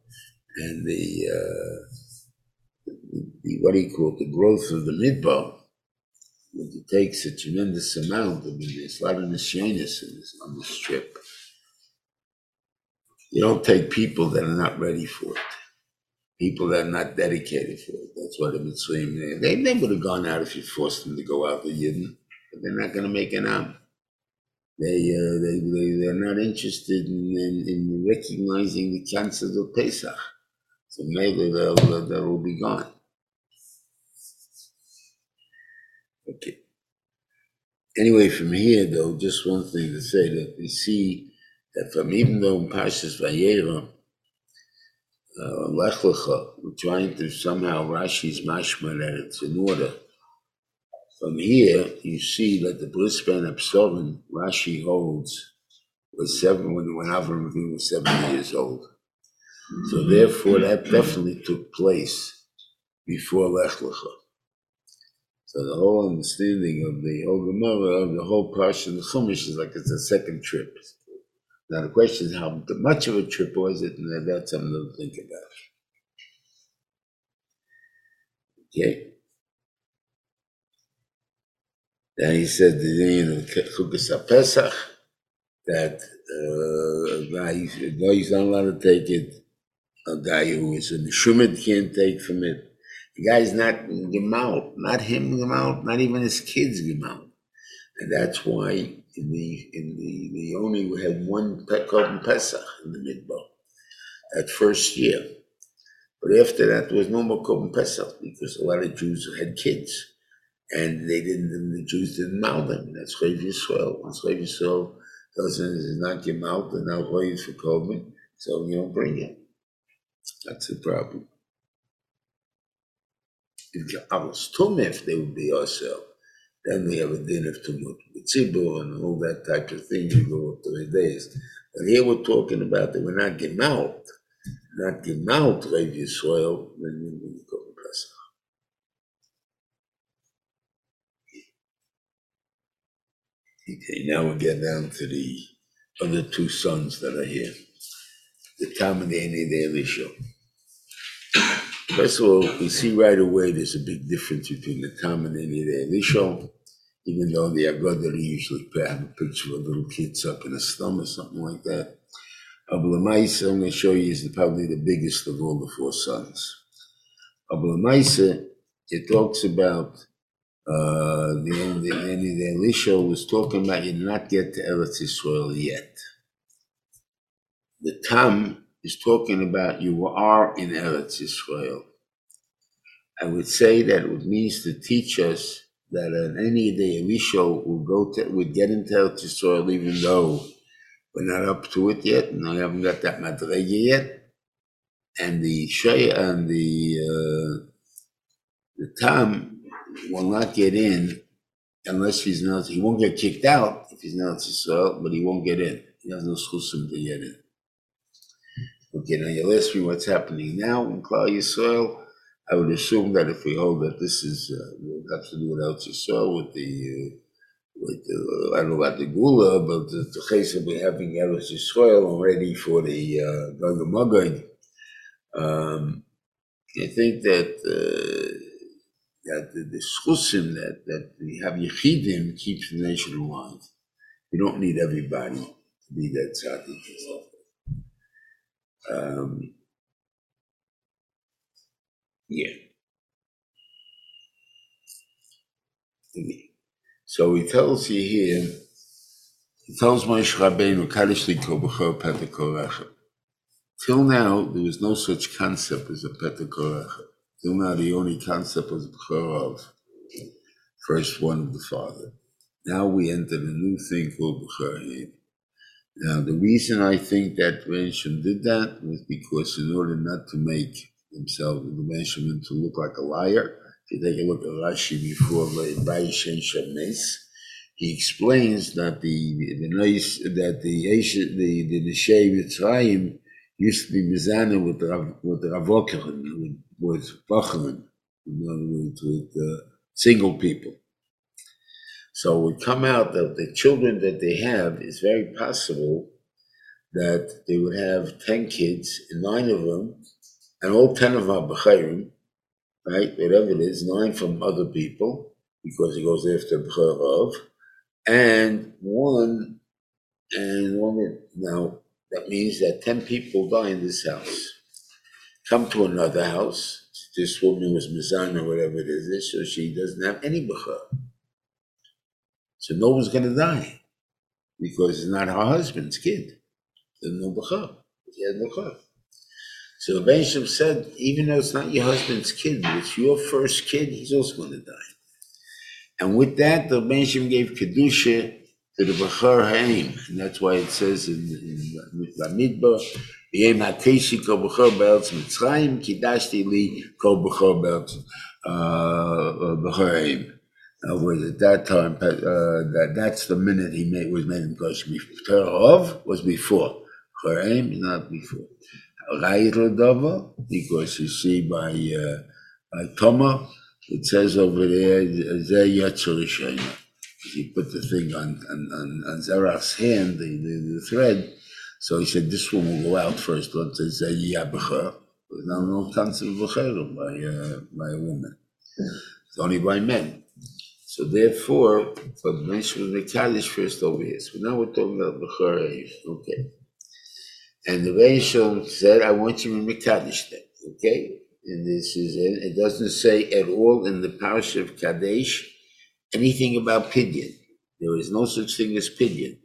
S1: and the, uh, the what do you call it, the growth of the midbar. It takes a tremendous amount. I mean, there's a lot of this, on this trip. You don't take people that are not ready for it. People that are not dedicated for it. That's what I'm saying. They, they would have gone out if you forced them to go out. They didn't. But they're not going to make an am they, uh, they, they, they're not interested in, in, in recognizing the chances of Pesach. So maybe they'll, they'll be gone. Okay. Anyway, from here, though, just one thing to say that we see that from even though in Pashas Vayera, uh, Lech Lecha, we're trying to somehow Rashi's mashma that it's in order. From here, you see that the Brisbane Absorbent Rashi holds was seven when, when Avram Avinu was seven years old. So therefore, that definitely took place before Lech Lecha. So the whole understanding of the whole Gemara, of the whole portion of the Chumash is like it's a second trip. Now the question is how much of a trip was it, and that's something to think about. Okay. Then he said the name of Chukas Pesach that uh, a is not allowed to take it. A guy who is a Meshumid can't take from it. The guy's not Gemal, not him Gemal, not even his kids Gemal. And that's why in the in the the only had one Korban Pesach in the Midbar that first year. But after that, there was no more Korban Pesach because a lot of Jews had kids and they didn't, the Jews didn't mount them. That's Chayiv Yisrael. Once Chayiv Yisrael doesn't, is not get out, and now Chayiv for Korban, so you don't bring it. That's the problem. If I was Tumif, they would be ourselves. Then we have a din of Tumut with and all that type of thing. You go up the days. But here we're talking about that we're not out, not out Chayiv Yisrael, then we go to Pesach. Okay, now we get down to the other two sons that are here. The Tam and the Elisha. First of all, we see right away there's a big difference between the Tam and the Elisha, even though the Agadari usually have a picture of little kids up in a slum or something like that. Abulamaisa, I'm going to show you, is probably the biggest of all the four sons. Abulamaisa, it talks about uh, the, the, the, Elisha was talking about you not get to Eretz Israel yet. The Tam is talking about you are in Eretz Israel. I would say that it means to teach us that on any day Elisha will go to would get into Eretz Israel even though we're not up to it yet, and I haven't got that madrega yet. And the Shaya and the uh, the Tam will not get in unless he's not, he won't get kicked out if he's not Israel, but he won't get in. He has no schusim to get in. Okay, now you ask what's happening now in Klal Yisrael. I would assume that if we hold that this is, uh, will have to do with El Yisrael, with the, uh, with the, I don't know about the Geula, but the, the case of we having Eretz Yisrael already for the uh, Gog um, I think that uh, that the, the schusim that that we have yichidim keeps the nation alive. You don't need everybody to be that tzaddik. Um, yeah. So he tells you here, he tells Moshe Rabbeinu. Till now, there was no such concept as a Peta Now, the only concept was B'chor of, first one of the father. Now we enter a new thing called B'chor Hayim. Now, the reason I think that Rensham did that was because in order not to make himself, the Rensham, to look like a liar, if you take a look at Rashi before Bayishen Shemes, he explains that the the that the the the Neshei Mitzrayim used to be mizana with Rav, with Ravokerin, with with Bachman, in other words, with uh, single people. So it would come out that the children that they have is very possible that they would have 10 kids, and nine of them, and all 10 of them are Bechayrim, right? Whatever it is, nine from other people, because it goes after Bechor and one, and one, now that means that 10 people die in this house. Come to another house, this woman was Mizan or whatever it is, so she doesn't have any Bechor. So no one's going to die because it's not her husband's kid. There's no b'chor. He has no b'chor. So the Bishop said, even though it's not your husband's kid, it's your first kid, he's also going to die. And with that, the Bishop gave kedusha to the haim, and that's why it says in, in Bamidbar, "V'yem hakeshi kol b'chor be'elz Mitzrayim, kidashti li kol b'chor be'elz uh, b'chor haim." In other at that time, uh, that, that's the minute he made, was made in Kosh. Terov was before. Choreim is not before. Rayit because you see by, uh, by Tamar, it says over there, Zeh. He put the thing on, on, on, on Zerach's hand, the, the, the thread. So he said, this one will go out first. Don't say Zeh Yabecha. There's no, no concept of Bechera by, uh, by a woman. It's only by men. So therefore, but mention the Kaddish first over here. So now we're talking about Bechor Okay. And the Rishon said, I want you to Mekadesh that. Okay? And this is it. It doesn't say at all in the parish of Kadesh anything about Pidyon. There is no such thing as Pidyon.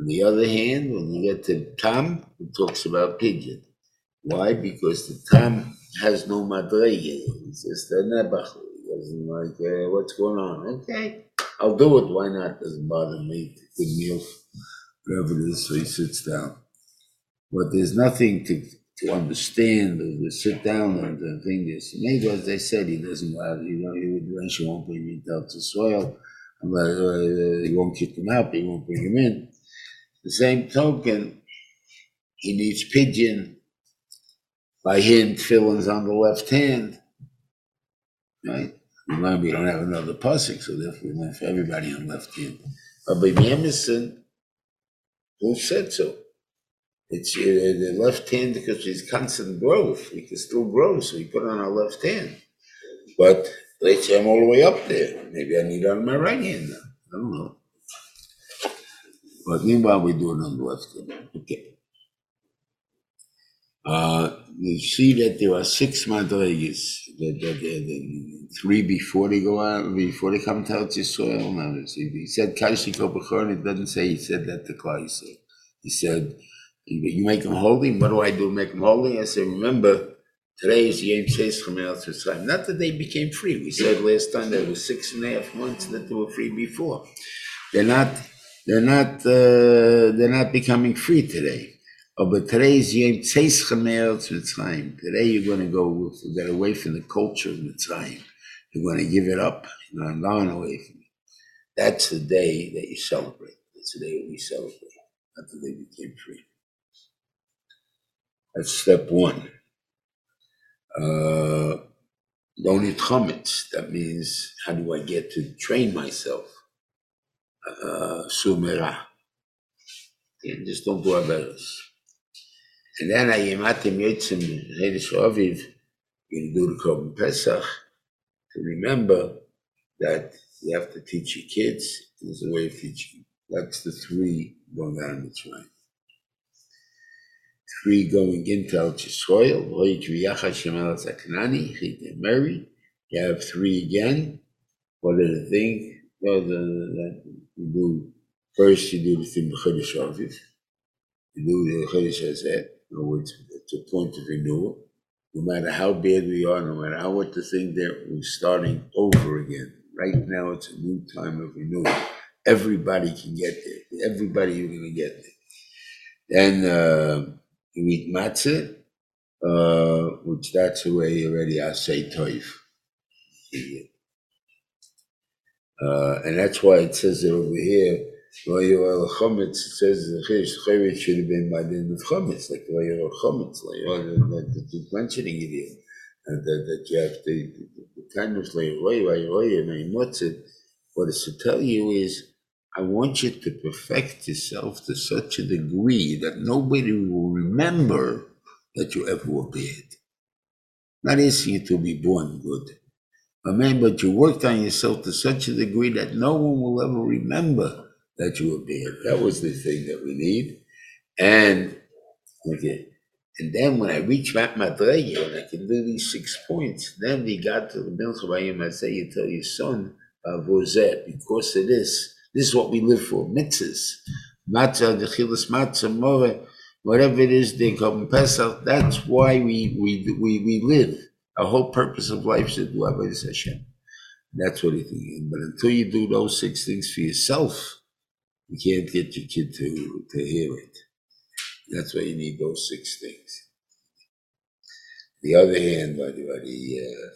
S1: On the other hand, when you get to Tam, it talks about Pidyon. Why? Because the Tam has no madrege. It's just a nebach. It doesn't like, uh, what's going on? Okay, I'll do it. Why not? Doesn't bother me. Good meal, whatever it is. So he sits down. But there's nothing to, to understand or to sit down and to think this. Maybe as they said, he doesn't allow, you know, he would eventually won't bring him down to soil. Unless, uh, he won't kick him out, he won't bring him in. The same token, he needs pigeon. By him, tefillin's on the left hand. Right? Remember, we don't have another pasuk, so therefore we went for everybody on left hand. But by Emerson, who said so? It's uh, the left hand because it's constant growth. We can still grow, so we put on our left hand. But let's say I'm all the way up there. Maybe I need it on my right hand now. I don't know. But meanwhile, we do it on the left hand. Okay. Uh, you see that there are six madrigas, that, that, that, three before they go out, before they come to Eretz Yisrael. See, he said Kashiko Bechor, it doesn't say he said that to Klal He said, you make them holy, what do I do, make them holy? I said, remember, today is Yom Tzeischem Eretz Yisrael. Not that they became free. We said last time it was six and a half months that they were free before. They're not, they're not, uh, they're not becoming free today. Oh, but today is Yom Tzeischem Eretz Mitzrayim. Today you're going to go get away from the culture of Mitzrayim. You're going to give it up. You're going to go away from it. That's the day that you celebrate. That's the day we celebrate. Not the day we became free. That's step one. Uh, don't. That means, how do I get to train myself? Uh, sumera. And just don't do averos. And then I yematim yotzim Chedesh Aviv, you do the Korban Pesach, to remember that you have to teach your kids. There's a way of teaching. That's the three going on Mitzrayim. Three going into Al Yisrael. Roy Kriyach Hashem El Zaknani. Chit You have three again. What are the things? Well, the, the, you do first. You do the thing Chodesh Aviv. You do the Chodesh Hazet. In other words, it's a point of renewal. No matter how bad we are, no matter how what the thing there, we're starting over again. Right now, it's a new time of renewal. Everybody can get there. Everybody you're gonna get there. Then uh, you eat matzah, uh, which that's the way already I say toif. Uh, and that's why it says it over here. Vayoel chametz. It says the chevet should have been by the end of chametz, like vayoel chametz, like like the mentioning it here, and that, that you have the, the, the kind of like roy vayoy and I it. What it's to tell you is, I want you to perfect yourself to such a degree that nobody will remember that you ever were bad. Not asking you to be born good. Man, but you worked on yourself to such a degree that no one will ever remember that you were bad. That was the thing that we need. And okay. And then when I reach that madrege and I can do these six points, then we got to the Milchabayim, I say, you tell your son, Vozet, because of this, this is what we live for, mitzvahs. Matzah, the chilas matzah, more, whatever it is, they come Pesach, that's why we, we, we, we live. Our whole purpose of life is to do Avodah Hashem. That's what he thinking. But until you do those six things for yourself, you can't get your kid to, to hear it. That's why you need those six things. The other hand, the, by the uh,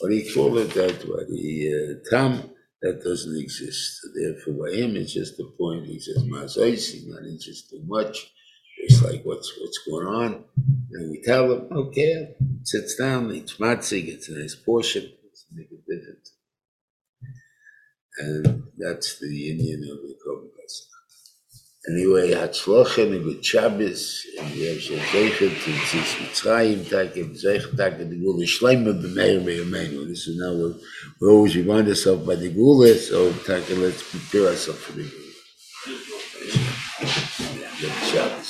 S1: what do you call it? That by the uh, tam that doesn't exist. Therefore, by him, it's just the point. He says, "Mazois, he's not interested too much. It's like what's what's going on." And we tell him, "Okay." Sits down, eats matzah, gets a nice portion. Doesn't make a difference. And that's the Indian of the Pesach. Anyway, Hatzlocha and good Shabbos, and we have some Zeichet, and Tzitz Mitzrayim, Tak, and Zeichet, Tak, and the Geula Shleima, B'meir, B'yameinu. This is now, we we always remind ourselves by the Geula, so Tak, let's prepare ourselves for the Geula. Good Shabbos.